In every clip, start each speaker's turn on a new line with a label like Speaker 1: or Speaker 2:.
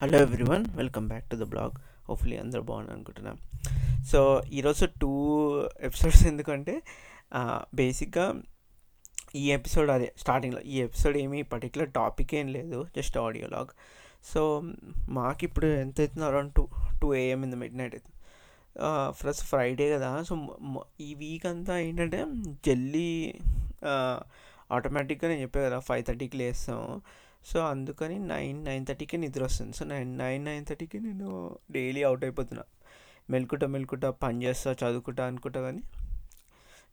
Speaker 1: Hello everyone welcome back to the blog hopefully అందరూ బాగున్నాను అనుకుంటున్నాం సో ఈరోజు టూ ఎపిసోడ్స్ ఎందుకంటే బేసిక్గా ఈ ఎపిసోడ్ అదే స్టార్టింగ్లో ఈ ఎపిసోడ్ ఏమీ పర్టికులర్ టాపిక్ ఏం లేదు జస్ట్ ఆడియో లాగ్ సో మాకు ఇప్పుడు ఎంత అవుతుంది around two two AM in the midnight అవుతుంది ఫస్ట్ ఫ్రైడే కదా సో ఈ వీక్ అంతా ఏంటంటే జల్లీ ఆటోమేటిక్గా నేను చెప్పాను కదా ఫైవ్ థర్టీకి లేస్తాం సో అందుకని నైన్ నైన్ థర్టీకి నిద్ర వస్తుంది సో నైన్ నైన్ నైన్ థర్టీకి నేను డైలీ అవుట్ అయిపోతున్నా. మెలుకుట మెలుకుట పని చేస్తా చదువుకుంటా అనుకుంటా కానీ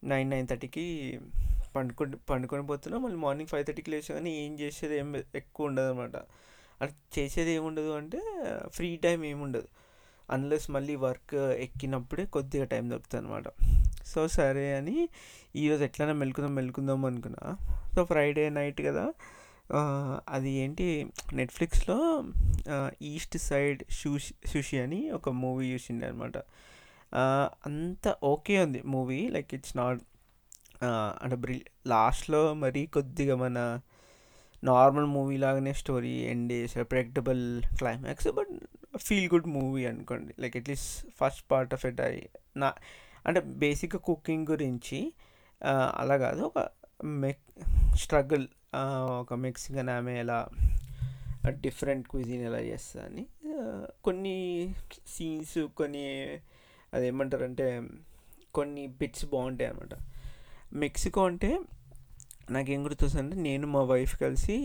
Speaker 1: నైన్ నైన్ థర్టీకి పండుకు పండుకొని పోతున్నా. మళ్ళీ మార్నింగ్ ఫైవ్ థర్టీకి లేచా కానీ ఏం చేసేది ఏం ఎక్కువ ఉండదు అనమాట అట్లా చేసేది ఏముండదు అంటే ఫ్రీ టైం ఏముండదు అన్లెస్ మళ్ళీ వర్క్ ఎక్కినప్పుడే కొద్దిగా టైం దొరుకుతుంది అనమాట సో సరే అని ఈరోజు ఎట్లైనా మెలుకుందాం మెలుకుందాం అనుకున్నా. సో ఫ్రైడే నైట్ కదా అది ఏంటి? నెట్ఫ్లిక్స్లో ఈస్ట్ సైడ్ షూషి సుషి అని ఒక మూవీ చూసిండే అనమాట అంత ఓకే ఉంది మూవీ. లైక్ ఇట్స్ నాట్ అంటే బ్రి లాస్ట్లో మరీ కొద్దిగా మన నార్మల్ మూవీ లాగానే స్టోరీ ఎండ్ చేసే predictable climax but feel good movie అనుకోండి. Like at least first part of it I నా అంటే బేసిక్గా కుకింగ్ గురించి అలా కాదు. ఒక మెక్ స్ట్రగుల్ ఒక మెక్సికన్ ఆమె ఎలా డిఫరెంట్ క్విజిన్ ఎలా చేస్తుందని కొన్ని సీన్స్ కొన్ని అదేమంటారంటే కొన్ని బిట్స్ బాగుంటాయి అనమాట మెక్సికో అంటే నాకేం గుర్తొస్తుందంటే నేను మా వైఫ్ కలిసి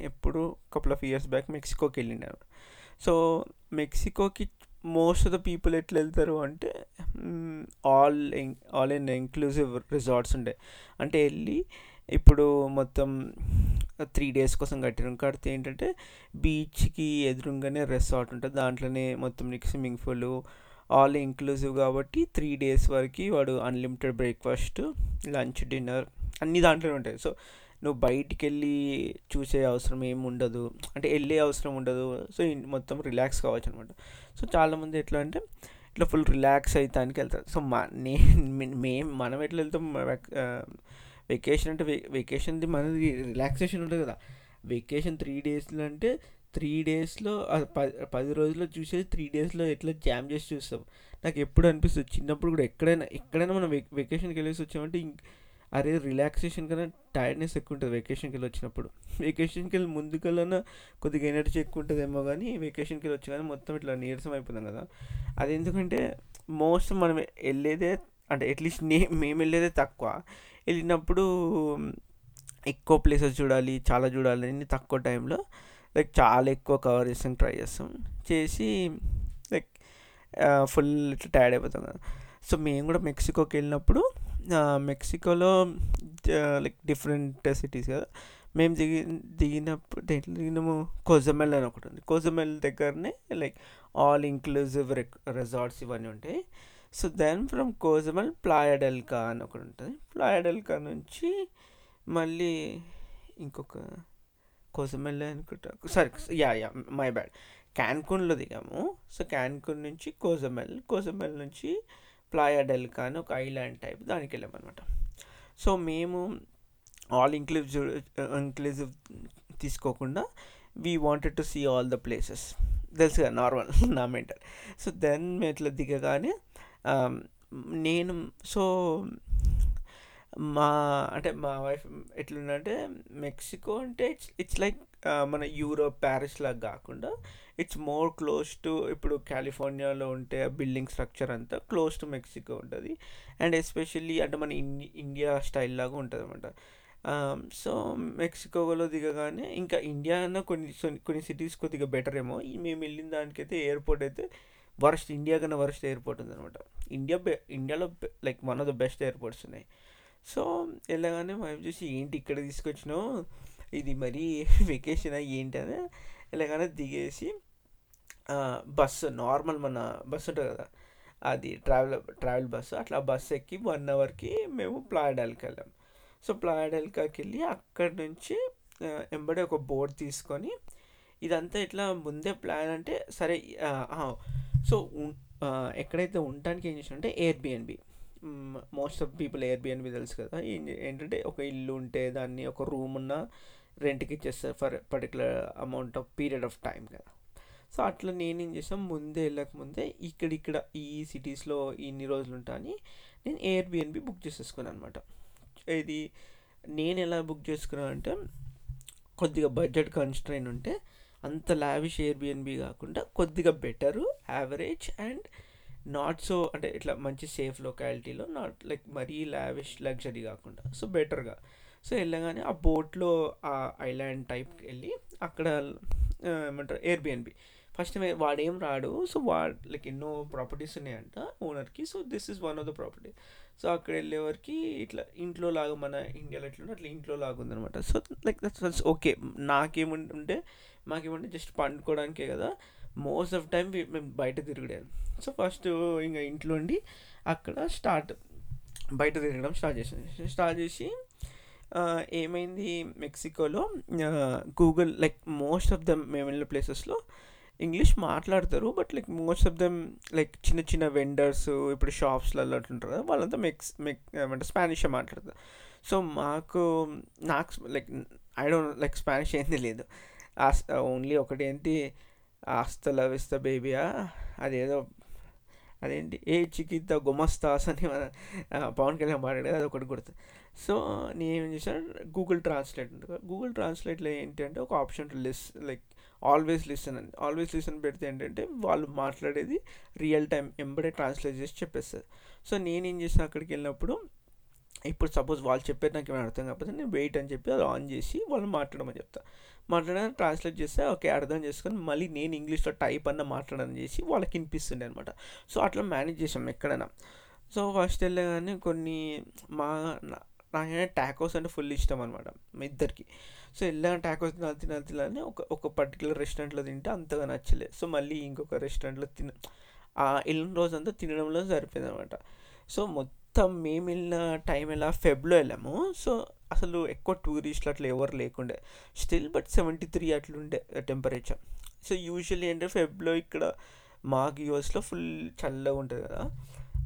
Speaker 1: ఎప్పుడు కపుల్ ఆఫ్ ఇయర్స్ బ్యాక్ మెక్సికోకి వెళ్ళినాను సో మెక్సికోకి మోస్ట్ ఆఫ్ ద పీపుల్ ఎట్లా వెళ్తారు అంటే all all in inclusive resorts ఉంటాయి అంటే వెళ్ళి ఇప్పుడు మొత్తం త్రీ డేస్ కోసం కట్టిన కడితే ఏంటంటే బీచ్కి ఎదురుగానే రెసార్ట్ ఉంటుంది. దాంట్లోనే మొత్తం నీకు స్విమ్మింగ్ పూల్ ఆల్ ఇంక్లూజివ్ కాబట్టి త్రీ డేస్ వరకు వాడు అన్లిమిటెడ్ బ్రేక్ఫాస్ట్ లంచ్ డిన్నర్ అన్ని దాంట్లోనే ఉంటాయి. సో నువ్వు బయటికి వెళ్ళి చూసే అవసరం ఏమి ఉండదు. అంటే వెళ్ళే అవసరం ఉండదు. సో మొత్తం రిలాక్స్ కావచ్చు అనమాట సో చాలామంది ఎట్లా అంటే ఇట్లా ఫుల్ రిలాక్స్ అవుతానికి వెళ్తారు సో మా నేను మేము మనం ఎట్లా వెళ్తాం? వెకేషన్ అంటే వెకేషన్ది మనది రిలాక్సేషన్ ఉంటుంది కదా. వెకేషన్ త్రీ డేస్లో అంటే త్రీ డేస్లో పది పది రోజుల్లో చూసేది త్రీ డేస్లో ఎట్లా జామ్ చేసి చూస్తాం. నాకు ఎప్పుడు అనిపిస్తుంది చిన్నప్పుడు కూడా ఎక్కడైనా ఎక్కడైనా మనం వెకేషన్కి వెళ్ళేసి వచ్చామంటే అరే రిలాక్సేషన్ కన్నా టైర్డ్నెస్ ఎక్కువ ఉంటుంది వెకేషన్కి వెళ్ళి వచ్చినప్పుడు. వెకేషన్కి వెళ్ళి ముందుకెళ్ళినా కొద్దిగా ఎనర్జీ ఎక్కువ ఉంటుందేమో కానీ వెకేషన్కి వెళ్ళి వచ్చి కానీ మొత్తం ఇట్లా నీరసం అయిపోతాం కదా. అది ఎందుకంటే మోస్ట్ మనం వెళ్ళేదే అంటే అట్లీస్ట్ నే మేము వెళ్ళేదే తక్కువ. వెళ్ళినప్పుడు ఎక్కువ ప్లేసెస్ చూడాలి చాలా చూడాలని తక్కువ టైంలో లైక్ చాలా ఎక్కువ కవర్ చేస్తాం ట్రై చేస్తాం చేసి లైక్ ఫుల్ ఇట్లా టైర్డ్ అయిపోతాం కదా సో మేము కూడా మెక్సికోకి వెళ్ళినప్పుడు మెక్సికోలో లైక్ డిఫరెంట్ సిటీస్ కదా. మేము దిగి దిగినప్పుడు దేంట్లో దిగినాము? కోజమెల్ అని ఒకటి ఉంది. కోజమెల్ దగ్గరనే లైక్ ఆల్ ఇంక్లూజివ్ రిసార్ట్స్ ఇవన్నీ ఉంటాయి. సో దెన్ ఫ్రమ్ కోజమల్ ప్లాయడెల్కా అని ఒకటి ఉంటుంది ప్లాయడెల్కా నుంచి మళ్ళీ ఇంకొక కోసమెల్ అనుకుంటా sorry yeah yeah my bad. క్యాన్కున్లో దిగాము. సో క్యాన్కున్ నుంచి కోజమెల్ కోజమెల్ నుంచి ప్లాయాడెల్కా అని ఒక ఐలాండ్ టైప్ దానికి వెళ్ళామన్నమాట సో మేము ఆల్ ఇంక్లూజివ్ ఇంక్లూజివ్ తీసుకోకుండా we wanted to see all the places. తెలుసు కదా నార్మల్ నా మెంటల్ సో దెన్ మేము ఇట్లా దిగగానే నేను సో మా అంటే మా వైఫ్ ఎట్లుందంటే మెక్సికో అంటే ఇట్స్ ఇట్స్ లైక్ మన యూరోప్ ప్యారిస్ లాగా కాకుండా ఇట్స్ మోర్ క్లోజ్ టు ఇప్పుడు కాలిఫోర్నియాలో ఉంటే ఆ బిల్డింగ్ స్ట్రక్చర్ అంతా క్లోజ్ టు మెక్సికో ఉంటుంది. అండ్ ఎస్పెషల్లీ అంటే మన ఇండియా స్టైల్ లాగా ఉంటుంది అనమాట సో మెక్సికోలో దిగగానే ఇంకా ఇండియా అన్న కొన్ని కొన్ని సిటీస్ కొద్దిగా బెటర్ ఏమో. మేము వెళ్ళిన దానికైతే ఎయిర్పోర్ట్ అయితే వరస్ట్ ఇండియా కన్నా వరస్ట్ ఎయిర్పోర్ట్ ఉందనమాట ఇండియా ఇండియాలో like one of the best airports ఉన్నాయి. సో వెళ్ళగానే మేము చూసి ఏంటి ఇక్కడ తీసుకొచ్చినావు? ఇది మరీ వెకేషన్ ఏంటి అని? వెళ్ళగానే దిగేసి బస్సు నార్మల్ మన బస్సు ఉంటుంది కదా? అది ట్రావెల్ ట్రావెల్ బస్సు అట్లా బస్సు ఎక్కి వన్ అవర్కి మేము ప్లాయడాల్కి వెళ్ళాం. సో ప్లాయడాల్కాకి వెళ్ళి అక్కడి నుంచి ఎంబడే ఒక బోర్డు తీసుకొని ఇదంతా ఇట్లా ముందే ప్లాన్ అంటే సరే సో ఎక్కడైతే ఉండటానికి ఏం చేసినంటే Airbnb most of people Airbnb తెలుసు కదా. ఏంటంటే ఒక ఇల్లు ఉంటే దాన్ని ఒక రూమ్ ఉన్న రెంట్కి ఇచ్చేస్తారు for particular amount of period of time కదా. సో అట్లా నేనేం చేసాం ముందే వెళ్ళకముందే ఇక్కడ ఇక్కడ ఈ సిటీస్లో ఇన్ని రోజులు ఉంటా అని నేను ఎయిర్బిఎన్బి బుక్ చేసేసుకున్నాను అనమాట ఇది నేను ఎలా బుక్ చేసుకున్నాను అంటే కొద్దిగా బడ్జెట్ కన్స్ట్రైన్ ఉంటే అంత లావిష్ ఎయిర్బిఎన్బి కాకుండా కొద్దిగా better average and not so అంటే ఇట్లా మంచి సేఫ్ లొకాలిటీలో నాట్ లైక్ మరీ లావిష్ లగ్జరీ కాకుండా. సో బెటర్గా సో వెళ్ళగానే ఆ బోట్లో ఆ ఐలాండ్ టైప్కి వెళ్ళి అక్కడ ఏమంటారు ఎయిర్బిఎన్బి ఫస్ట్ వాడేం రాడు. సో వాడు లైక్ ఎన్నో ప్రాపర్టీస్ ఉన్నాయంట ఓనర్కి so this is one of the property so అక్కడ వెళ్ళేవరకు ఇట్లా ఇంట్లో లాగా మన ఇండియాలో ఎట్లా అట్లా ఇంట్లో లాగా ఉందనమాట సో లైక్ దట్స్ ఓకే నాకేముంటే మాకు ఏమంటే జస్ట్ పండుకోవడానికే కదా. మోస్ట్ ఆఫ్ టైం మేము బయట తిరగలేదు సో ఫస్ట్ ఇంకా ఇంట్లో ఉండి అక్కడ స్టార్ట్ బయట తిరగడం స్టార్ట్ చేసాం. స్టార్ట్ చేసి ఏమైంది మెక్సికోలో Google like most of them మేము వెళ్ళిన ప్లేసెస్లో ఇంగ్లీష్ మాట్లాడతారు. But like most of them like చిన్న చిన్న వెండర్స్ ఇప్పుడు షాప్స్లలో అట్లుంటారు కదా వాళ్ళంతా మెక్స్ మెక్ ఏమంటే స్పానిషే మాట్లాడతారు. సో మాకు నాకు like I don't like Spanish ఏం లేదు ఓన్లీ ఒకటి ఏంటి ఆస్త లవిస్త బేబియా అదేదో అదేంటి? ఏ చికిత్త గుమస్తాస్ అని మన పవన్ కళ్యాణ్ మాట్లాడేది అది ఒకటి గుర్తు. సో నేను చేశాను? గూగుల్ ట్రాన్స్లేట్ ఉంటుంది గూగుల్ ట్రాన్స్లేట్లో ఏంటి అంటే ఒక ఆప్షన్ లిస్ లైక్ ఆల్వేస్ లిసన్ అని. ఆల్వేస్ లిసన్ పెడితే ఏంటంటే వాళ్ళు మాట్లాడేది రియల్ టైం ఎంబడే ట్రాన్స్లేట్ చేసి చెప్పేస్తారు సో నేనేం చేసాను అక్కడికి వెళ్ళినప్పుడు ఇప్పుడు సపోజ్ వాళ్ళు చెప్పేది నాకు ఏమైనా అర్థం కాకపోతే నేను వెయిట్ అని చెప్పి అది ఆన్ చేసి వాళ్ళు మాట్లాడమని చెప్తాను మాట్లాడని ట్రాన్స్లేట్ చేస్తే ఓకే అర్థం చేసుకొని మళ్ళీ నేను ఇంగ్లీష్లో టైప్ అన్న మాట్లాడని చేసి వాళ్ళకి వినిపిస్తుండే అనమాట సో అట్లా మేనేజ్ చేసాం ఎక్కడైనా. సో ఫస్ట్ వెళ్ళగానే కొన్ని మా నా- నాకైనా టాకోస్ అంటే ఫుల్ ఇష్టం అనమాట మా ఇద్దరికి. సో వెళ్ళాను టాకోస్ తినాలి తినాలి తినాలని ఒక ఒక పర్టికులర్ రెస్టారెంట్లో తింటే అంతగా నచ్చలేదు సో మళ్ళీ ఇంకొక రెస్టారెంట్లో తిన ఆ వెళ్ళిన రోజంతా తినడంలో సరిపోయింది అనమాట సో మొత్తం మేము వెళ్ళిన టైం ఎలా ఫెబ్లో వెళ్ళాము. సో అసలు ఎక్కువ టూరిస్టులు అట్లా ఎవరు లేకుండే. స్టిల్ బట్ సెవెంటీ త్రీ అట్లుండే టెంపరేచర్ సో యూజువల్లీ ఏంటంటే ఫెబ్లో ఇక్కడ మాకు యూఎస్లో ఫుల్ చల్లగా ఉంటుంది కదా.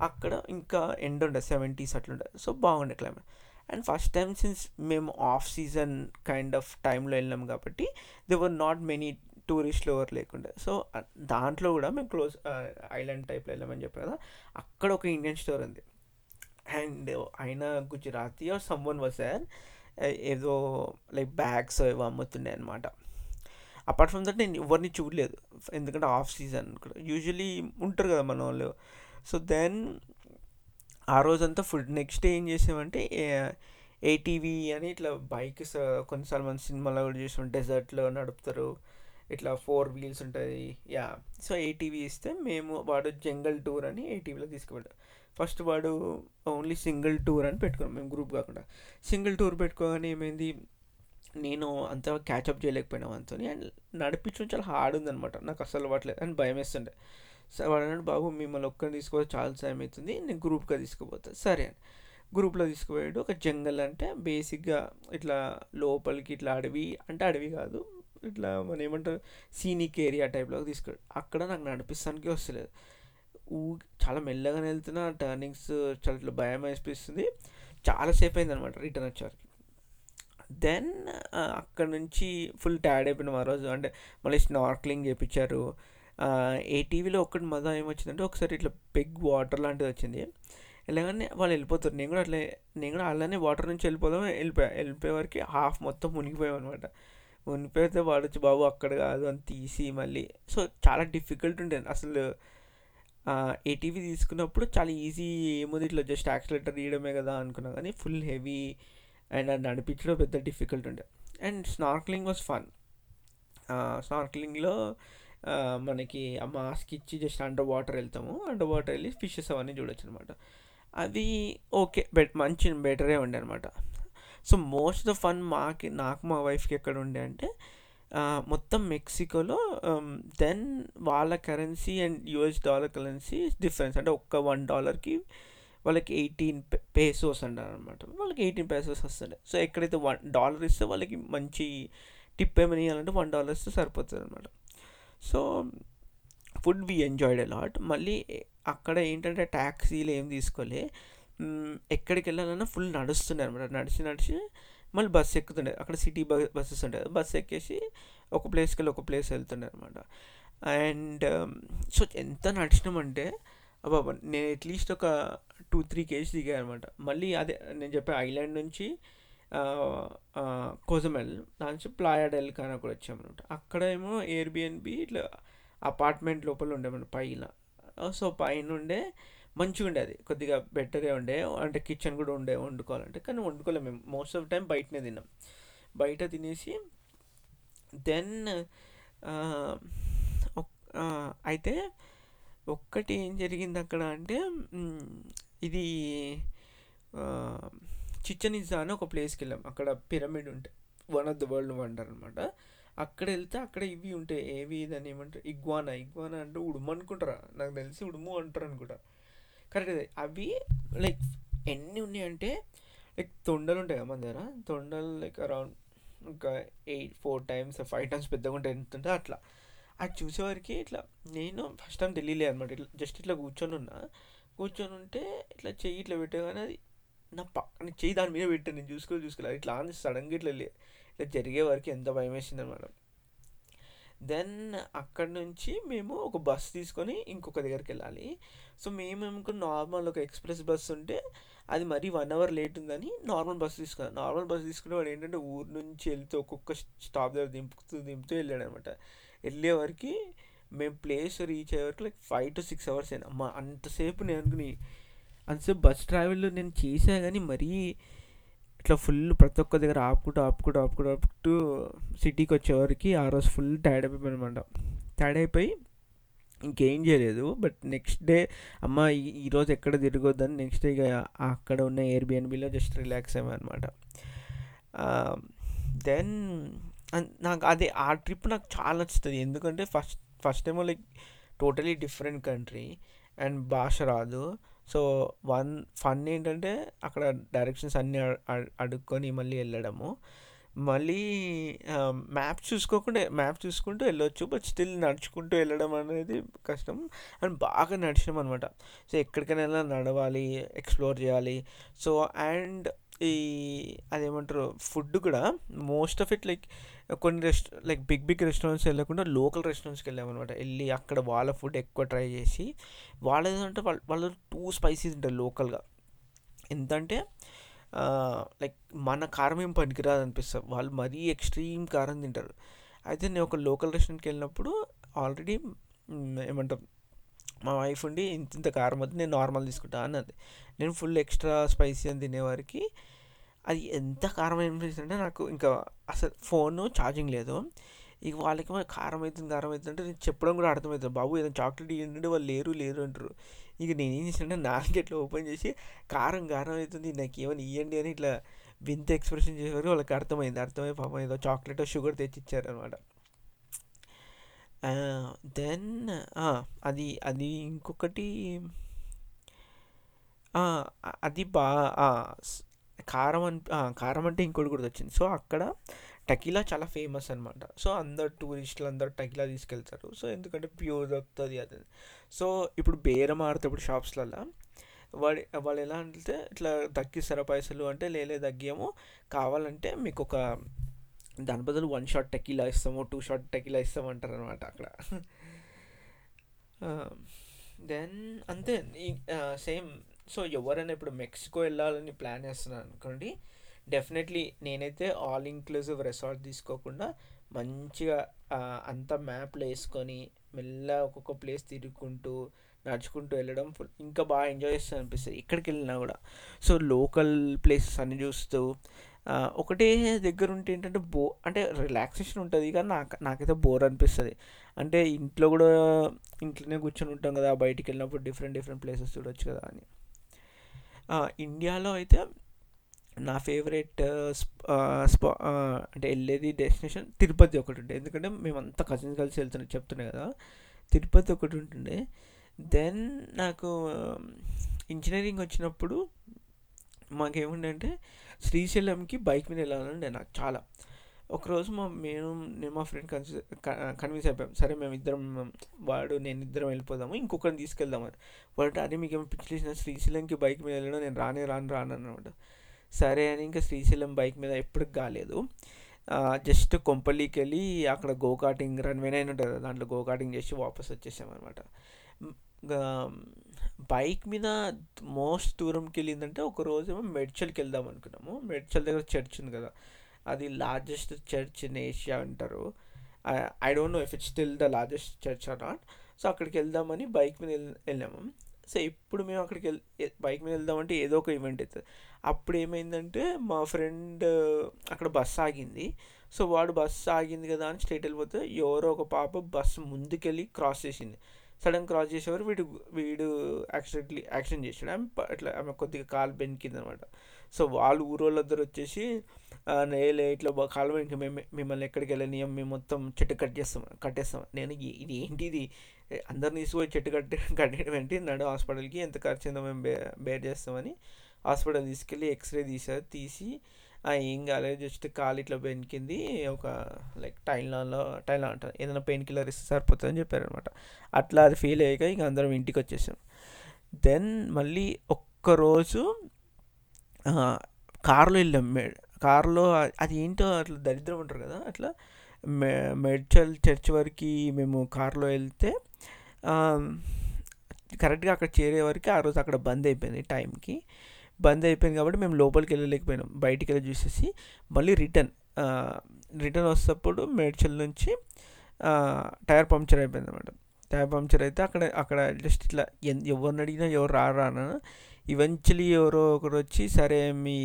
Speaker 1: అక్కడ ఇంకా ఎండ ఉండే సెవెంటీస్ అట్లుండే. సో బాగుండే climate and first time since మేము ఆఫ్ సీజన్ కైండ్ ఆఫ్ టైంలో వెళ్ళాం కాబట్టి దే వర్ నాట్ మెనీ టూరిస్టులు ఎవరు లేకుండే. సో దాంట్లో కూడా మేము క్లోజ్ ఐలాండ్ టైప్లో వెళ్ళామని చెప్పారు కదా. అక్కడ ఒక ఇండియన్ స్టోర్ ఉంది. అండ్ ఆయన గుజరాతీ ఆర్ సమ్ వాజ్ ఏదో లైక్ బ్యాగ్స్ ఏవో అమ్ముతుండే అనమాట అపార్ట్ ఫ్రమ్ దట్ నేను ఎవరిని చూడలేదు. ఎందుకంటే ఆఫ్ సీజన్ యూజువలీ ఉంటారు కదా మన వాళ్ళు. సో దెన్ ఆ రోజంతా ఫుడ్ నెక్స్ట్ డే ఏం చేసామంటే ఏటీవీ అని ఇట్లా బైక్స్ కొన్నిసార్లు మన సినిమాలో కూడా చూసాం డెజర్ట్లో నడుపుతారు. ఇట్లా ఫోర్ వీల్స్ ఉంటుంది. యా సో ఏటీవీ ఇస్తే మేము వాడు జంగల్ టూర్ అని ఏటీవీలో తీసుకువెళ్ళాం ఫస్ట్ వాడు ఓన్లీ సింగిల్ టూర్ అని పెట్టుకున్నాం. మేము గ్రూప్ కాకుండా. సింగిల్ టూర్ పెట్టుకోగానే ఏమైంది? నేను అంత క్యాచప్ చేయలేకపోయినా అంతో అండ్ నడిపించడం చాలా హార్డ్ ఉందనమాట నాకు అసలు అవ్వట్లేదు అని భయం వేస్తుండే. సో వాడు అన్నాడు బాబు మిమ్మల్ని ఒక్కరిని తీసుకోవచ్చు చాలా టైం అవుతుంది. నేను గ్రూప్గా తీసుకుపోతా. సరే అని. గ్రూప్లో తీసుకుపోయాడు. ఒక జంగల్ అంటే బేసిక్గా ఇట్లా లోపలికి ఇట్లా అడవి అంటే అడవి కాదు. ఇట్లా మనం ఏమంటారు? సీనిక్ ఏరియా టైప్లో తీసుకున్నాడు అక్కడ నాకు నడిపిస్తానికి వస్తలేదు. ఊ చాలా మెల్లగానే వెళ్తున్నా టర్నింగ్స్ చాలా ఇట్లా భయం అనిపిస్తుంది చాలాసేపు అయింది అనమాట రిటర్న్ వచ్చేవారికి. దెన్ అక్కడ నుంచి ఫుల్ టైర్డ్ అయిపోయినాం ఆ రోజు. అంటే మళ్ళీ స్నార్క్లింగ్ చేయించారు ఏ టీవీలో ఒక్కటి మజా ఏమొచ్చిందంటే ఒకసారి ఇట్లా పెగ్ వాటర్ లాంటిది వచ్చింది. ఎలాగనే వాళ్ళు వెళ్ళిపోతారు. నేను కూడా అట్లే నేను కూడా అలానే వాటర్ నుంచి వెళ్ళిపోదాం వెళ్ళిపోయా వెళ్ళిపోయే వరకు హాఫ్ మొత్తం మునిగిపోయాం అనమాట మునిగిపోతే వాడు వచ్చి బాబు అక్కడ కాదు అని తీసి మళ్ళీ. సో చాలా డిఫికల్ట్ ఉండేది అసలు. ఏటీవీ తీసుకున్నప్పుడు చాలా ఈజీ ఏముంది? ఇట్లా జస్ట్ యాక్సిలేటర్ తీయడమే కదా అనుకున్నా. కానీ ఫుల్ హెవీ అండ్ అది నడిపించడం పెద్ద డిఫికల్ట్ ఉండే. అండ్ స్నార్క్లింగ్ వాజ్ ఫన్ స్నార్క్లింగ్లో మనకి ఆ మాస్క్ ఇచ్చి జస్ట్ అండర్ వాటర్ వెళ్తాము. అండర్ వాటర్ వెళ్ళి ఫిషెస్ అవన్నీ చూడొచ్చు అనమాట అది ఓకే బెట్ మంచి బెటరే ఉండే అనమాట సో మోస్ట్ ద ఫన్ మాకి నాకు మా వైఫ్కి ఎక్కడ ఉండే అంటే మొత్తం మెక్సికోలో దెన్ వాళ్ళ currency and US dollar currency difference అంటే ఒక్క వన్ డాలర్కి వాళ్ళకి ఎయిటీన్ పేసోస్ అంటారు అనమాట వాళ్ళకి ఎయిటీన్ పేసోస్ వస్తుండే సో ఎక్కడైతే వన్ డాలర్ ఇస్తే వాళ్ళకి మంచి టిప్ ఏమని ఇవ్వాలంటే వన్ డాలర్ ఇస్తే సరిపోతుంది అనమాట so food we enjoyed a lot మళ్ళీ అక్కడ ఏంటంటే ట్యాక్సీలు ఏం తీసుకోలే. ఎక్కడికి వెళ్ళాలన్నా ఫుల్ నడుస్తున్నాయి అనమాట నడిచి నడిచి మళ్ళీ బస్సు ఎక్కుతుండే. అక్కడ సిటీ బస్సెస్ ఉంటాయి బస్సు ఎక్కేసి ఒక ప్లేస్కి వెళ్ళి ఒక ప్లేస్ వెళ్తుండే అనమాట అండ్ సో ఎంత నడిచినామంటే అబ్బా నేను అట్లీస్ట్ ఒక టూ త్రీ కేజీస్ దిగాను అనమాట మళ్ళీ అదే నేను చెప్పే ఐలాండ్ నుంచి కోజమెల్ దాని నుంచి ప్లాయా డెల్ కూడా వచ్చామన్నమాట. అక్కడ ఏమో ఎయిర్బిఎన్బి ఇట్లా అపార్ట్మెంట్ లోపల ఉండేమన్నమాట పైన. సో పైన ఉండే మంచిగా ఉండేది కొద్దిగా బెటరే ఉండే అంటే కిచెన్ కూడా ఉండే వండుకోవాలంటే. కానీ వండుకోలేము మేము. మోస్ట్ ఆఫ్ టైం బయటనే తిన్నాం. బయట తినేసి దెన్ అయితే ఒక్కటి ఏం జరిగింది అక్కడ అంటే ఇది చిచెన్ ఇజా అని ఒక ప్లేస్కి వెళ్ళాం. అక్కడ పిరమిడ్ ఉంటాయి one of the world wonder అనమాట అక్కడ వెళ్తే అక్కడ ఇవి ఉంటాయి. ఏవి దాన్ని ఏమంటారు? ఇగ్వానా ఇగ్వానా అంటే ఉడుము అనుకుంటారా? నాకు తెలిసి ఉడుము అంటారు అనుకుంటా. కరెక్ట్ అవి లైక్ ఎన్ని ఉన్నాయంటే లైక్ తొండలు ఉంటాయి కదా మన దగ్గర. తొండలు లైక్ అరౌండ్ ఇంకా eight four times five times పెద్దగా ఉంటాయి. ఎంత ఉంటే అట్లా. అది చూసేవారికి ఇట్లా నేను ఫస్ట్ టైం తెలియలేదు అనమాట. ఇట్లా జస్ట్ ఇట్లా కూర్చొని ఉన్నా. కూర్చొని ఉంటే ఇట్లా చెయ్యి ఇట్లా పెట్టగానే అది నా పక్కన చెయ్యి దాని మీద పెట్టాను. నేను చూసుకోవాలి చూసుకోలేదు. ఇట్లా అని సడన్గా ఇట్లా ఇట్లా జరిగే వరకు ఎంత భయం వేసింది అనమాట. దెన్ అక్కడ నుంచి మేము ఒక బస్ తీసుకొని ఇంకొక దగ్గరికి వెళ్ళాలి సో మేము అనుకున్న నార్మల్ ఒక ఎక్స్ప్రెస్ బస్ ఉంటే అది మరీ వన్ అవర్ లేట్ ఉందని నార్మల్ బస్ తీసుకున్నాను నార్మల్ బస్ తీసుకునే వాడు ఏంటంటే ఊరు నుంచి వెళ్తే ఒక్కొక్క స్టాప్ దగ్గర దింపుతూ దింపుతూ వెళ్ళాడు అనమాట వెళ్ళే మేము ప్లేస్ రీచ్ అయ్యే వరకు like five to six hours అయినా. అమ్మ అంతసేపు నేను అనుకుని అంతసేపు బస్ ట్రావెల్ నేను చేసా కానీ మరీ ఇట్లా ఫుల్ ప్రతి ఒక్క దగ్గర ఆపుకుంటూ ఆపుకుంటూ ఆపుకుంటూ ఆపుకుంటూ సిటీకి వచ్చేవరకు ఆ రోజు ఫుల్ టైర్డ్ అయిపోయి అనమాట టైర్డ్ అయిపోయి ఇంకేం చేయలేదు. బట్ నెక్స్ట్ డే అమ్మ ఈరోజు ఎక్కడ తిరగొద్దని నెక్స్ట్ డే ఇక అక్కడ ఉన్న ఎయిర్బిఎన్బిలో జస్ట్ రిలాక్స్ అయ్యామన్నమాట దెన్ నాకు అదే ఆ ట్రిప్ నాకు చాలా నచ్చుతుంది. ఎందుకంటే first first time like totally different country and భాష రాదు. సో వన్ ఫన్ ఏంటంటే అక్కడ డైరెక్షన్స్ అన్నీ అడుక్కొని మళ్ళీ వెళ్ళడము. మళ్ళీ మ్యాప్ చూసుకోకుండా మ్యాప్ చూసుకుంటూ వెళ్ళొచ్చు బట్ స్టిల్ నడుచుకుంటూ వెళ్ళడం అనేది కష్టం. అండ్ బాగా నడిచినాం అనమాట సో ఎక్కడికైనా నడవాలి ఎక్స్ప్లోర్ చేయాలి. సో అండ్ ఈ అదేమంటారు ఫుడ్ కూడా మోస్ట్ ఆఫ్ ఇట్ లైక్ కొన్ని rest like big big restaurants వెళ్ళకుండా లోకల్ రెస్టారెంట్స్కి వెళ్ళామన్నమాట. వెళ్ళి అక్కడ వాళ్ళ ఫుడ్ ఎక్కువ ట్రై చేసి వాళ్ళ ఏంటంటే వాళ్ళ వాళ్ళు టూ స్పైసీస్ ఉంటాయి లోకల్గా. ఎంతంటే లైక్ మన కారం ఏం పనికిరాదు అనిపిస్తుంది. వాళ్ళు మరీ ఎక్స్ట్రీమ్ కారం తింటారు. అయితే నేను ఒక లోకల్ రెస్టారెంట్కి వెళ్ళినప్పుడు ఆల్రెడీ ఏమంటారు మా వైఫ్ ఉండి ఇంత ఇంత కారం వద్దు నేను నార్మల్ తీసుకుంటా అన్నది. నేను ఫుల్ ఎక్స్ట్రా స్పైసీ అని తినేవారికి అది ఎంత కారం అంటే నాకు ఇంకా అసలు ఫోను ఛార్జింగ్ లేదు. ఇక వాళ్ళకి కారం అవుతుంది కారం అవుతుంది అంటే నేను చెప్పడం కూడా అర్థమవుతుంది బాబు ఏదైనా చాక్లెట్ ఇవ్వండి వాళ్ళు లేరు లేరు అంటారు. ఇక నేను ఏం చేసానంటే నాలుగు ఇట్లా ఓపెన్ చేసి కారం కారం అవుతుంది నాకు ఏమైనా ఇవ్వండి అని ఇట్లా వింత ఎక్స్ప్రెషన్ చేసేవారు. వాళ్ళకి అర్థమైంది అర్థమై పాపం ఏదో చాక్లెట్ షుగర్ తెచ్చి ఇచ్చారనమాట దెన్ అది అది ఇంకొకటి అది బా కారం అని కారం అంటే ఇంకోటి కూడా వచ్చింది సో అక్కడ టకీలా చాలా ఫేమస్ అనమాట సో అందరు టూరిస్టులు అందరు టకీలా తీసుకెళ్తారు. సో ఎందుకంటే ప్యూర్ దొరుకుతుంది అది. సో ఇప్పుడు బేరం ఆడతాడు షాప్స్లలో వాడు వాళ్ళు ఎలా అంటే ఇట్లా తగ్గిస్తారా పైసలు అంటే లేలే తగ్గాము కావాలంటే మీకు ఒక దాని బదులు వన్ షాట్ టెకీలా ఇస్తాము టూ షాట్ టెకీలా ఇస్తాము అంటారు అనమాట అక్కడ um, దెన్ అంతే సేమ్ సో ఎవరైనా ఇప్పుడు మెక్సికో వెళ్ళాలని ప్లాన్ చేస్తున్నాను అనుకోండి డెఫినెట్లీ నేనైతే ఆల్ ఇంక్లూజివ్ రిసార్ట్ తీసుకోకుండా మంచిగా అంతా మ్యాప్లో వేసుకొని మెల్ల ఒక్కొక్క ప్లేస్ తిరుగుకుంటూ నడుచుకుంటూ వెళ్ళడం ఫుల్ ఇంకా బాగా ఎంజాయ్ చేస్తూ అనిపిస్తుంది ఎక్కడికి వెళ్ళినా కూడా. సో లోకల్ ప్లేసెస్ అన్ని చూస్తూ ఒకటే దగ్గర ఉంటే ఏంటంటే బో అంటే రిలాక్సేషన్ ఉంటుంది కానీ నాకు నాకైతే బోర్ అనిపిస్తుంది. అంటే ఇంట్లో కూడా ఇంట్లోనే కూర్చొని ఉంటాం కదా బయటికి వెళ్ళినప్పుడు డిఫరెంట్ డిఫరెంట్ ప్లేసెస్ చూడొచ్చు కదా అని. ఇండియాలో అయితే నా ఫేవరెట్ స్పా అంటే వెళ్ళేది డెస్టినేషన్ తిరుపతి ఒకటి ఉండే. ఎందుకంటే మేమంతా కజిన్స్ కలిసి వెళ్తున్నాం చెప్తున్నాయి కదా తిరుపతి ఒకటి ఉంటుండే. దెన్ నాకు ఇంజనీరింగ్ వచ్చినప్పుడు మాకేముండే అంటే శ్రీశైలంకి బైక్ మీద వెళ్ళాలంటే నాకు చాలా. ఒకరోజు మా మేము నేను మా ఫ్రెండ్ కన్సి కన్విన్స్ అయిపోయాం. సరే మేము ఇద్దరం వాడు నేను ఇద్దరం వెళ్ళిపోదాము ఇంకొకరిని తీసుకెళ్దామని వాడు అదే మీకు ఏమో పిచ్చిన శ్రీశైలంకి బైక్ మీద వెళ్ళడం నేను రానే రాను రాను అనమాట సరే అని ఇంకా శ్రీశైలం బైక్ మీద ఎప్పటికి కాలేదు. జస్ట్ కొంపల్లికి వెళ్ళి అక్కడ గో కార్టింగ్ రన్వే నైన్ ఉంటుంది దాంట్లో గోకాటింగ్ చేసి వాపస్ వచ్చేసాం అనమాట బైక్ మీద మోస్ట్ దూరంకి వెళ్ళిందంటే ఒక రోజు ఏమో మెడ్చల్కి వెళ్దాం అనుకున్నాము. మెడ్చల్ దగ్గర చర్చ్ ఉంది కదా. అది లార్జెస్ట్ చర్చ్ ఇన్ ఏషియా అంటారు. I don't know if it's still the largest church or not. So అక్కడికి వెళ్దామని బైక్ మీద వెళ్ళాము. సో ఇప్పుడు మేము అక్కడికి వెళ్ బైక్ మీద వెళ్దామంటే ఏదో ఒక ఈవెంట్ అవుతుంది అప్పుడు ఏమైందంటే మా ఫ్రెండ్ అక్కడ బస్ ఆగింది. సో వాడు బస్సు ఆగింది కదా అని స్టేట్ వెళ్ళిపోతే ఎవరో ఒక పాప బస్సు ముందుకెళ్ళి క్రాస్ చేసింది. సడన్ క్రాస్ చేసేవారు. వీడు వీడు యాక్సిడెంట్లీ యాక్సిడెంట్ చేసాడు ఆమె అట్లా ఆమె కొద్దిగా కాలు బెనికింది అనమాట సో వాళ్ళు ఊరోళ్ళందరూ వచ్చేసి నేలే ఇట్లా కాలు బెనికి మేము మిమ్మల్ని ఎక్కడికి వెళ్ళనియం మేము మొత్తం చెట్టు కట్ చేస్తాం కట్టేస్తాం. నేను ఇది ఏంటి ఇది? అందరిని తీసుకుపోయి చెట్టు కట్టి కట్టడం ఏంటి? నడు హాస్పిటల్కి ఎంత ఖర్చు అయిందో మేము బే బేర్ చేస్తామని హాస్పిటల్ తీసుకెళ్ళి ఎక్స్రే తీసారు తీసి ఏం కాలేదు. జస్ట్ కాలు ఇట్లా బెనికింది ఒక లైక్ టైలాన్లో టైలాన్ అంటారు. ఏదైనా పెయిన్ కిల్లర్ ఇస్తే సరిపోతుందని చెప్పారనమాట అట్లా అది ఫీల్ అయ్యాక ఇంక అందరం ఇంటికి వచ్చేసాం దెన్ మళ్ళీ ఒక్కరోజు కార్లో వెళ్ళాం. మే కార్లో అది ఏంటో అట్లా దరిద్రం ఉంటారు కదా అట్లా మె మెడ్చల్ చర్చ్ వరకు మేము కార్లో వెళ్తే కరెక్ట్గా అక్కడ చేరే వరకు ఆ రోజు అక్కడ బంద్ అయిపోయింది టైంకి. బంద్ అయిపోయింది కాబట్టి మేము లోపలికి వెళ్ళలేకపోయినాం. బయటికి వెళ్ళి చూసేసి మళ్ళీ రిటర్న్ రిటర్న్ వస్తేప్పుడు మేడ్చల్ నుంచి టైర్ పంక్చర్ అయిపోయింది అనమాట టైర్ పంక్చర్ అయితే అక్కడ అక్కడ జస్ట్ ఇట్లా ఎన్- ఎవరిని అడిగినా ఎవరు రారా అన్న ఈవెన్చువలీ ఎవరో ఒకరు వచ్చి సరే మీ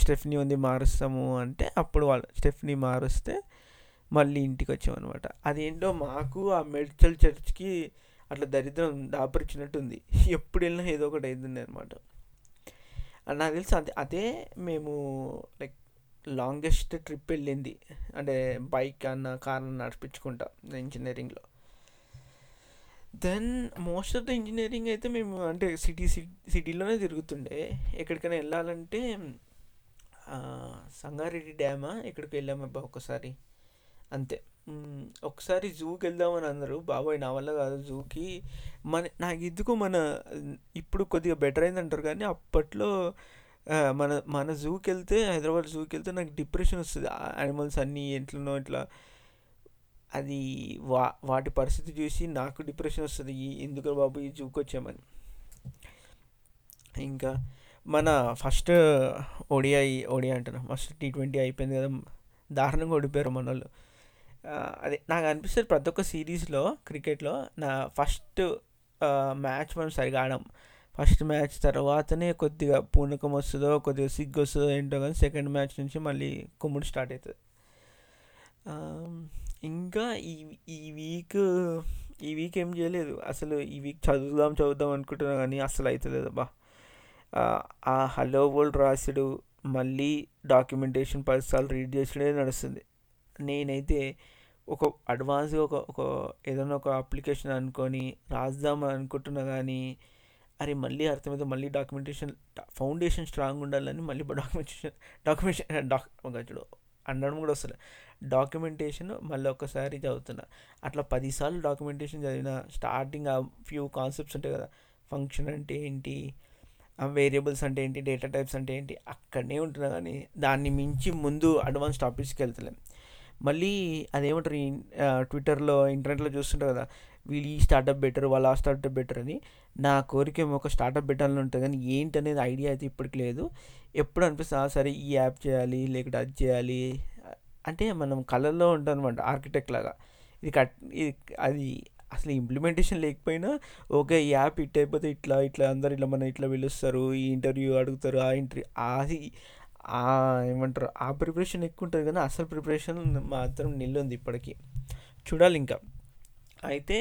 Speaker 1: స్టెఫ్నీ ఉంది మారుస్తాము అంటే అప్పుడు వాళ్ళు స్టెఫ్నీ మారుస్తే మళ్ళీ ఇంటికి వచ్చామన్నమాట అదేంటో మాకు ఆ మెడ్చల్ చర్చ్కి అట్లా దరిద్రం దాపరిచినట్టుంది ఎప్పుడు వెళ్ళినా ఏదో ఒకటి అవుతుంది అనమాట నాకు తెలిసి అదే అదే మేము లైక్ లాంగెస్ట్ ట్రిప్ వెళ్ళింది. అంటే బైక్ అన్న కార్ నడిపించుకుంటా ఇంజనీరింగ్లో then most of the engineering అయితే మేము అంటే సిటీ సిటీలోనే తిరుగుతుండే. ఎక్కడికైనా వెళ్ళాలంటే సంగారెడ్డి డ్యామా ఎక్కడికి వెళ్ళామబ్బా ఒకసారి. అంతే. ఒకసారి జూకి వెళ్దామని అన్నారు. బాబాయ్ నా వల్ల కాదు జూకి. మన నాకు ఎందుకు మన ఇప్పుడు కొద్దిగా బెటర్ అయింది అంటారు కానీ అప్పట్లో మన మన జూకి వెళ్తే హైదరాబాద్ జూకి వెళ్తే నాకు డిప్రెషన్ వస్తుంది. యానిమల్స్ అన్నీ ఎట్లనో ఇట్లా. అది వా వాటి పరిస్థితి చూసి నాకు డిప్రెషన్ వస్తుంది. ఎందుకు బాబు ఈ జూకి వచ్చామని ఇంకా మన ఫస్ట్ ఓడిఐ ఓడిఐ అంటారు ఫస్ట్ టీ ట్వంటీ అయిపోయింది కదా. దారుణంగా ఓడిపోయారు మన వాళ్ళు అదే నాకు అనిపిస్తుంది ప్రతి ఒక్క సిరీస్లో క్రికెట్లో నా ఫస్ట్ మ్యాచ్ మనం సరిగా ఆడాం. ఫస్ట్ మ్యాచ్ తర్వాతనే కొద్దిగా పూనకం వస్తుందో కొద్దిగా సిగ్గు వస్తుందో ఏంటో కానీ సెకండ్ మ్యాచ్ నుంచి మళ్ళీ కుమ్ముడు స్టార్ట్ అవుతుంది ఇంకా ఈ ఈ వీక్ ఈ వీక్ ఏం చేయలేదు. అసలు ఈ వీక్ చదువుదాం చదువుదాం అనుకుంటున్నా కానీ అసలు అవుతలేదు అబ్బా. ఆ, హలో వరల్డ్ రాసుడు మళ్ళీ డాక్యుమెంటేషన్ పదిసార్లు రీడ్ చేసుడే నడుస్తుంది. నేనైతే ఒక అడ్వాన్స్గా ఒక ఒక ఏదైనా ఒక అప్లికేషన్ అనుకొని రాద్దామని అనుకుంటున్నా కానీ అరే మళ్ళీ అర్థమైతే మళ్ళీ డాక్యుమెంటేషన్ ఫౌండేషన్ స్ట్రాంగ్ ఉండాలని మళ్ళీ డాక్యుమెంటేషన్ డాక్యుమెంటేషన్ డాక్ చూడు అనడం కూడా వస్తుంది డాక్యుమెంటేషన్ మళ్ళీ ఒకసారి చదువుతున్నా. అట్లా పదిసార్లు డాక్యుమెంటేషన్ చదివిన స్టార్టింగ్ ఆ ఫ్యూ కాన్సెప్ట్స్ ఉంటాయి కదా ఫంక్షన్ అంటే ఏంటి వేరియబుల్స్ అంటే ఏంటి డేటా టైప్స్ అంటే ఏంటి అక్కడనే ఉంటున్నా కానీ దాన్ని మించి ముందు అడ్వాన్స్ టాపిక్స్కి వెళ్తలేం. మళ్ళీ అదేమంటారు ట్విట్టర్లో ఇంటర్నెట్లో చూస్తుంటారు కదా వీళ్ళు ఈ స్టార్టప్ బెటర్ వాళ్ళు ఆ స్టార్టప్ బెటర్ అని. నా కోరిక ఏమో ఒక స్టార్టప్ పెట్టాలని ఉంటుంది కానీ ఏంటి అనేది ఐడియా అయితే ఇప్పటికి లేదు. ఎప్పుడు అనిపిస్తుంది "ఆ, సరే ఈ యాప్ చేయాలి లేకపోతే అది చేయాలి. అంటే మనం కళల్లో ఉంటాం అనమాట ఆర్కిటెక్ట్ లాగా. ఇది కట్ ఇది అది అసలు ఇంప్లిమెంటేషన్ లేకపోయినా ఓకే ఈ యాప్ ఇట్ అయిపోతే ఇట్లా ఇట్లా అందరు ఇట్లా మన ఇట్లా పిలుస్తారు ఈ ఇంటర్వ్యూ అడుగుతారు ఆ ఇంటర్వ్యూ అది ఏమంటారు ఆ ప్రిపరేషన్ ఎక్కువ ఉంటుంది కానీ అసలు ప్రిపరేషన్ మాత్రం నిల్లుంది ఇప్పటికీ. చూడాలి ఇంకా. అయితే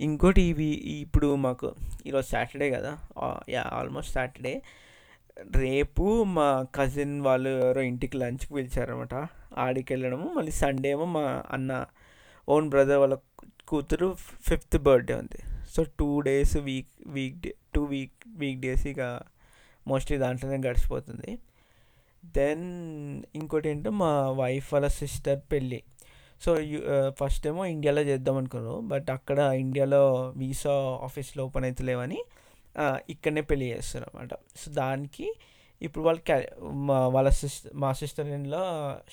Speaker 1: ఇంకోటి ఇవి ఇప్పుడు మాకు ఈరోజు సాటర్డే కదా యా ఆల్మోస్ట్ సాటర్డే. రేపు మా కజిన్ వాళ్ళు ఎవరో ఇంటికి లంచ్కి పిలిచారనమాట ఆడికి వెళ్ళడము మళ్ళీ సండే ఏమో మా అన్న ఓన్ బ్రదర్ వాళ్ళ కూతురు ఫిఫ్త్ బర్త్డే ఉంది. So two days week week day two week week days ఇక మోస్ట్లీ దాంట్లోనే గడిచిపోతుంది. దెన్ ఇంకోటి ఏంటో మా వైఫ్ వాళ్ళ సిస్టర్ పెళ్ళి. సో ఫస్ట్ ఏమో ఇండియాలో చేద్దాం అనుకున్నారు బట్ అక్కడ ఇండియాలో వీసా ఆఫీస్లో ఓపెన్ అవుతలేవని ఇక్కడనే పెళ్ళి చేస్తారు అనమాట సో దానికి ఇప్పుడు వాళ్ళు క్యా మా వాళ్ళ సిస్టర్ మా సిస్టర్ ఇంట్లో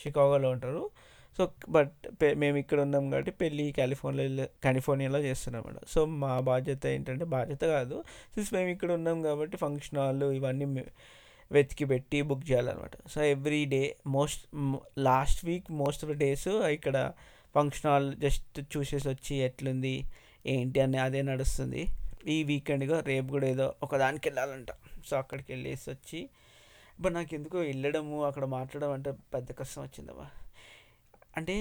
Speaker 1: షికాగోలో ఉంటారు. సో బట్ మేము ఇక్కడ ఉన్నాం కాబట్టి పెళ్ళి కాలిఫోర్నియా కాలిఫోర్నియాలో చేస్తున్నాం అనమాట సో మా బాధ్యత ఏంటంటే బాధ్యత కాదు. సిన్స్ మేము ఇక్కడ ఉన్నాం కాబట్టి ఫంక్షన్ హాల్ ఇవన్నీ వెతికి పెట్టి బుక్ చేయాలన్నమాట. So every day most last week most of the days ఇక్కడ ఫంక్షన్ హాల్ జస్ట్ చూసేసి వచ్చి ఎట్లుంది ఏంటి అని అదే నడుస్తుంది. ఈ వీకెండ్గా రేపు కూడా ఏదో ఒకదానికి వెళ్ళాలంట. సో అక్కడికి వెళ్ళేసి వచ్చి బట్ నాకు ఎందుకో వెళ్ళడము అక్కడ మాట్లాడడం అంటే పెద్ద కష్టం వచ్చిందమ్మా అంటే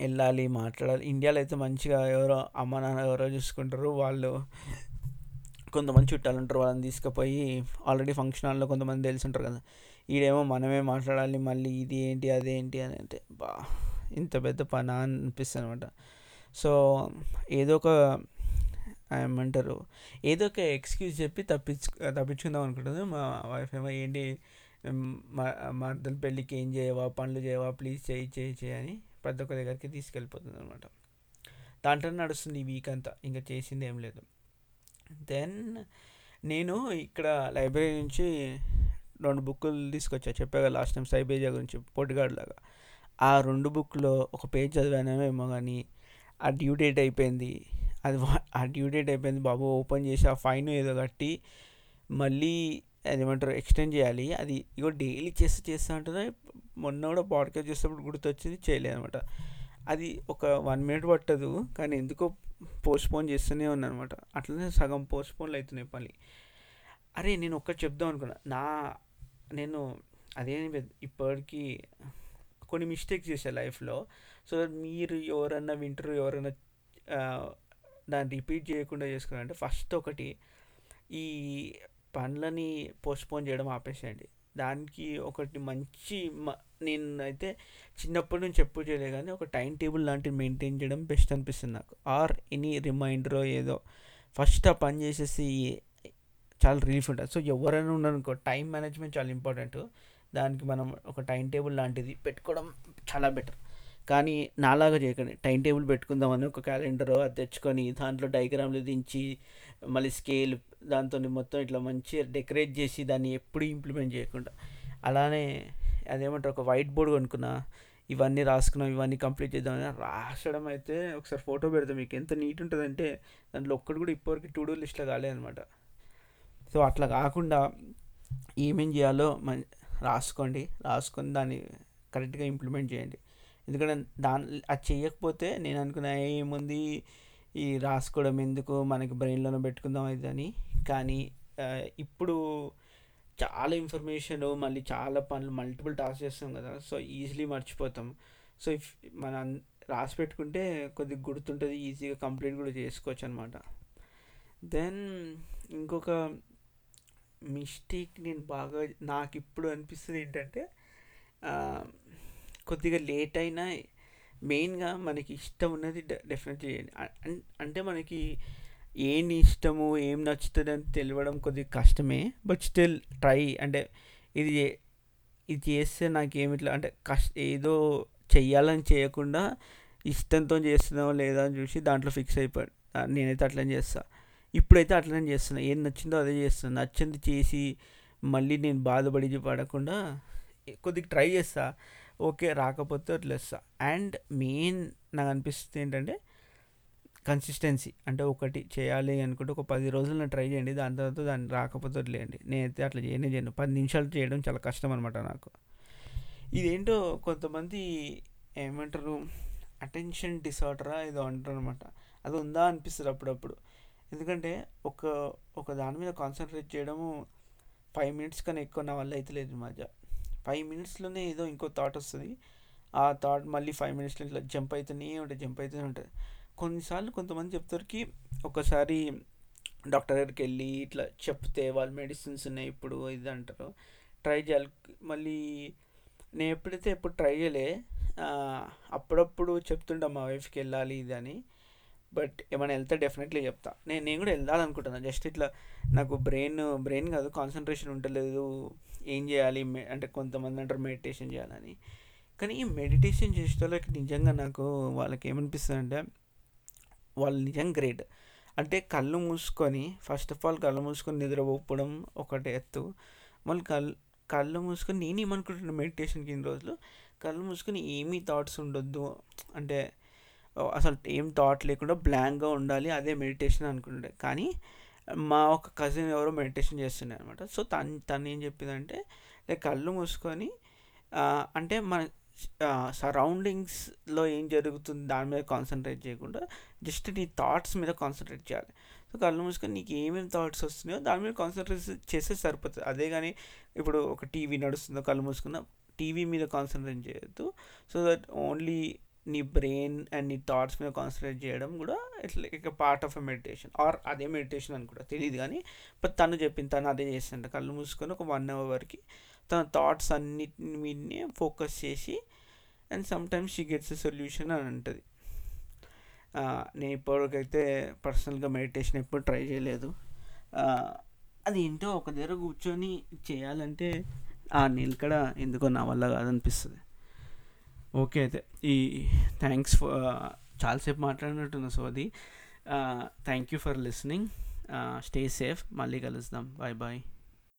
Speaker 1: వెళ్ళాలి మాట్లాడాలి. ఇండియాలో అయితే మంచిగా ఎవరో అమ్మ నాన్న ఎవరో చూసుకుంటారు వాళ్ళు కొంతమంది చుట్టాలు ఉంటారు వాళ్ళని తీసుకుపోయి ఆల్రెడీ ఫంక్షన్ హాల్లో కొంతమంది తెలిసి ఉంటారు కదా. ఈడేమో మనమే మాట్లాడాలి మళ్ళీ ఇది ఏంటి అదేంటి అని అంటే బా ఇంత పెద్ద పని అనిపిస్తుంది అనమాట సో ఏదో ఒక ఏమంటారు ఏదో ఒక ఎక్స్క్యూజ్ చెప్పి తప్పించు తప్పించుకుందాం అనుకుంటుంది. మా వైఫ్ ఏమో ఏంటి మా మర్దల పెళ్ళికి ఏం చేయవా పనులు చేయవా ప్లీజ్ చేయి చేయి చేయని అని ప్రతి ఒక్క దగ్గరికి తీసుకెళ్ళిపోతుంది అనమాట దాంట్లో నడుస్తుంది ఈ వీక్ అంతా. ఇంకా చేసింది ఏం లేదు. దెన్ నేను ఇక్కడ లైబ్రరీ నుంచి రెండు బుక్కులు తీసుకొచ్చా. చెప్పాగా లాస్ట్ టైం సైబేజా గురించి పొడిగాడు లాగా. ఆ రెండు బుక్లో ఒక పేజ్ చదివానేమో కానీ ఆ డ్యూ డేట్ అయిపోయింది. అది ఆ డ్యూ డేట్ అయిపోయింది బాబు ఓపెన్ చేసి ఆ ఫైన్ ఏదో కట్టి మళ్ళీ ఏమంటారు ఎక్స్టెండ్ చేయాలి. అది ఇగో డైలీ చేస్తే చేస్తా ఉంటుంది. మొన్న కూడా పాడ్కాస్ట్ చేసేటప్పుడు గుర్తొచ్చింది చేయలేదు అనమాట అది ఒక వన్ మినిట్ పట్టదు కానీ ఎందుకో పోస్ట్పోన్ చేస్తూనే ఉన్నాను అనమాట అట్లనే సగం పోస్ట్పోన్లు అవుతున్నాయి పని. అరే నేను ఒక్కటి చెప్దాం అనుకున్నా. నా నేను అదే ఇప్పటికీ కొన్ని మిస్టేక్స్ చేశాను లైఫ్లో. సో మీరు ఎవరన్నా వింటారు ఎవరైనా దాన్ని రిపీట్ చేయకుండా చేసుకున్నారంటే ఫస్ట్ ఒకటి ఈ పనులని పోస్ట్పోన్ చేయడం ఆపేసేయండి. దానికి ఒకటి మంచి నేను అయితే చిన్నప్పటి నుంచి ఎప్పుడు చేయలేదు కానీ ఒక టైం టేబుల్ లాంటివి మెయింటైన్ చేయడం బెస్ట్ అనిపిస్తుంది నాకు. ఆర్ ఎనీ రిమైండర్ ఏదో. ఫస్ట్ ఆ పని చేసేసి చాలా రిలీఫ్ ఉంటుంది. సో ఎవరైనా ఉన్నారనుకో టైం మేనేజ్మెంట్ చాలా ఇంపార్టెంట్. దానికి మనం ఒక టైం టేబుల్ లాంటిది పెట్టుకోవడం చాలా బెటర్. కానీ నాలాగా చేయకండి. టైం టేబుల్ పెట్టుకుందామని ఒక క్యాలెండర్ అది తెచ్చుకొని దాంట్లో డయాగ్రామ్లు దించి మళ్ళీ స్కేల్ దాంతో మొత్తం ఇట్లా మంచిగా డెకరేట్ చేసి దాన్ని ఎప్పుడు ఇంప్లిమెంట్ చేయకుండా. అలానే అదేమంటారు ఒక వైట్ బోర్డ్ కొనుక్కున్నా ఇవన్నీ రాసుకున్నాం ఇవన్నీ కంప్లీట్ చేద్దామని రాసడం అయితే ఒకసారి ఫోటో పెడతాం మీకు. ఎంత నీట్ ఉంటుందంటే దాంట్లో ఒక్కటి కూడా ఇప్పటివరకు టు డూ లిస్ట్లో కాలేదనమాట సో అట్లా కాకుండా ఏమేం చేయాలో రాసుకోండి. రాసుకొని దాన్ని కరెక్ట్గా ఇంప్లిమెంట్ చేయండి. ఎందుకంటే దాని అది చేయకపోతే నేను అనుకున్నా ఏముంది? ఈ రాసుకోవడం ఎందుకు? మనకి బ్రెయిన్లోనే పెట్టుకుందాం ఇదని అని. కానీ ఇప్పుడు చాలా ఇన్ఫర్మేషన్ మళ్ళీ చాలా పనులు మల్టిపుల్ టాస్క్ చేస్తాం కదా. సో ఈజీలీ మర్చిపోతాం. సో ఇఫ్ మన రాసి పెట్టుకుంటే కొద్దిగా గుర్తుంటుంది ఈజీగా కంప్లీట్ కూడా చేసుకోవచ్చు అనమాట దెన్ ఇంకొక మిస్టేక్ నేను బాగా నాకు ఇప్పుడు అనిపిస్తుంది ఏంటంటే కొద్దిగా లేట్ అయినా మెయిన్గా మనకి ఇష్టం ఉన్నది డెఫినెట్ చేయండి అంటే మనకి ఏం ఇష్టము ఏం నచ్చుతుంది అని తెలియడం కొద్దిగా కష్టమే. బట్ స్టిల్ ట్రై అంటే ఇది ఇది చేస్తే నాకు ఏమి ఇట్లా అంటే కష్ట ఏదో చెయ్యాలని చేయకుండా ఇష్టంతో చేస్తున్నావు లేదా అని చూసి దాంట్లో ఫిక్స్ అయిపోయాడు నేనైతే అట్లనే చేస్తా. ఇప్పుడైతే అట్లనే చేస్తున్నా. ఏం నచ్చిందో అదే చేస్తున్నా. నచ్చింది చేసి మళ్ళీ నేను బాధపడి పడకుండా కొద్దిగా ట్రై చేస్తా. ఓకే రాకపోతే వదిలేస్తా. అండ్ మెయిన్ నాకు అనిపిస్తుంది ఏంటంటే కన్సిస్టెన్సీ. అంటే ఒకటి చేయాలి అనుకుంటే ఒక పది రోజులు ట్రై చేయండి దాని తర్వాత దాన్ని రాకపోతే వదిలేయండి. నేనైతే అట్లా చేయనే చేయను. పది నిమిషాలు చేయడం చాలా కష్టం అనమాట నాకు. ఇదేంటో కొంతమంది ఏమంటారు అటెన్షన్ డిసార్డరా ఏదో అంటారు అనమాట అది ఉందా అనిపిస్తుంది అప్పుడప్పుడు. ఎందుకంటే ఒక ఒక దాని మీద కాన్సన్ట్రేట్ చేయడము ఫైవ్ మినిట్స్ కన్నా ఎక్కువ నా వల్ల అయితే లేదు మధ్య. ఫైవ్ మినిట్స్లోనే ఏదో ఇంకో థాట్ వస్తుంది. ఆ థాట్ మళ్ళీ ఫైవ్ మినిట్స్లో ఇట్లా జంప్ అవుతూనే ఉంటుంది జంప్ అవుతూనే ఉంటుంది. కొన్నిసార్లు కొంతమంది చెప్తారుకి ఒకసారి డాక్టర్ దగ్గరికి వెళ్ళి ఇట్లా చెప్తే వాళ్ళు మెడిసిన్స్ ఉన్నాయి ఇప్పుడు ఇది అంటారు. ట్రై చేయాలి. మళ్ళీ నేను ఎప్పుడైతే ఎప్పుడు ట్రై చేయలే అప్పుడప్పుడు చెప్తుంటా మా వైఫ్కి వెళ్ళాలి ఇది అని. బట్ ఏమైనా వెళ్తే డెఫినెట్లీ చెప్తా. నేను నేను కూడా వెళ్ళాలనుకుంటున్నాను జస్ట్ ఇట్లా నాకు బ్రెయిన్ బ్రెయిన్ కాదు కాన్సన్ట్రేషన్ ఉండలేదు. ఏం చేయాలి? అంటే కొంతమంది అంటారు మెడిటేషన్ చేయాలని. కానీ ఈ మెడిటేషన్ చేసేటోళ్ళకి నిజంగా నాకు వాళ్ళకి ఏమనిపిస్తుంది అంటే వాళ్ళు నిజంగా గ్రేట్. అంటే కళ్ళు మూసుకొని ఫస్ట్ ఆఫ్ ఆల్ కళ్ళు మూసుకొని నిద్రపోవడం ఒకటి ఎత్తు. మళ్ళీ కళ్ళు కళ్ళు మూసుకొని నేను ఏమనుకుంటున్నాను మెడిటేషన్కి ఇన్ని రోజులు? కళ్ళు మూసుకొని ఏమీ థాట్స్ ఉండొద్దు. అంటే అసలు ఏం థాట్ లేకుండా బ్లాంక్గా ఉండాలి అదే మెడిటేషన్ అనుకుంటుండే కానీ మా ఒక కజిన్ ఎవరో మెడిటేషన్ చేస్తుండే అనమాట సో తను తను ఏం చెప్పిందంటే లైక్ కళ్ళు మూసుకొని అంటే మన సరౌండింగ్స్లో ఏం జరుగుతుంది దాని మీద కాన్సన్ట్రేట్ చేయకుండా జస్ట్ నీ థాట్స్ మీద కాన్సన్ట్రేట్ చేయాలి. సో కళ్ళు మూసుకొని నీకు ఏమేమి థాట్స్ వస్తున్నాయో దాని మీద కాన్సన్ట్రేట్ చేస్తే సరిపోతుంది. అదే కానీ ఇప్పుడు ఒక టీవీ నడుస్తుందో కళ్ళు మూసుకున్న టీవీ మీద కాన్సన్ట్రేట్ చేయొద్దు. సో దట్ ఓన్లీ నీ బ్రెయిన్ అండ్ నీ థాట్స్ మీద కాన్సన్ట్రేట్ చేయడం కూడా it's like part of a meditation or అదే మెడిటేషన్ అని కూడా తెలియదు కానీ బట్ తను చెప్పింది తను అదే చేస్తుంట కళ్ళు మూసుకొని ఒక వన్ అవర్ వరకు తన థాట్స్ అన్నిటిని మీదనే ఫోకస్ చేసి and sometimes she gets a solution అని అంటుంది. నేను ఇప్పటివరకైతే పర్సనల్గా మెడిటేషన్ ఎప్పుడు ట్రై చేయలేదు. అది ఏంటో ఒక దగ్గర కూర్చొని చేయాలంటే ఆ నిలకడ ఎందుకో నా వల్ల కాదనిపిస్తుంది. ఓకే అయితే ఈ థ్యాంక్స్ ఫర్ చాలాసేపు మాట్లాడినట్టున్నా సో అది. Thank you for listening. Stay safe. మళ్ళీ కలుద్దాం. Bye bye.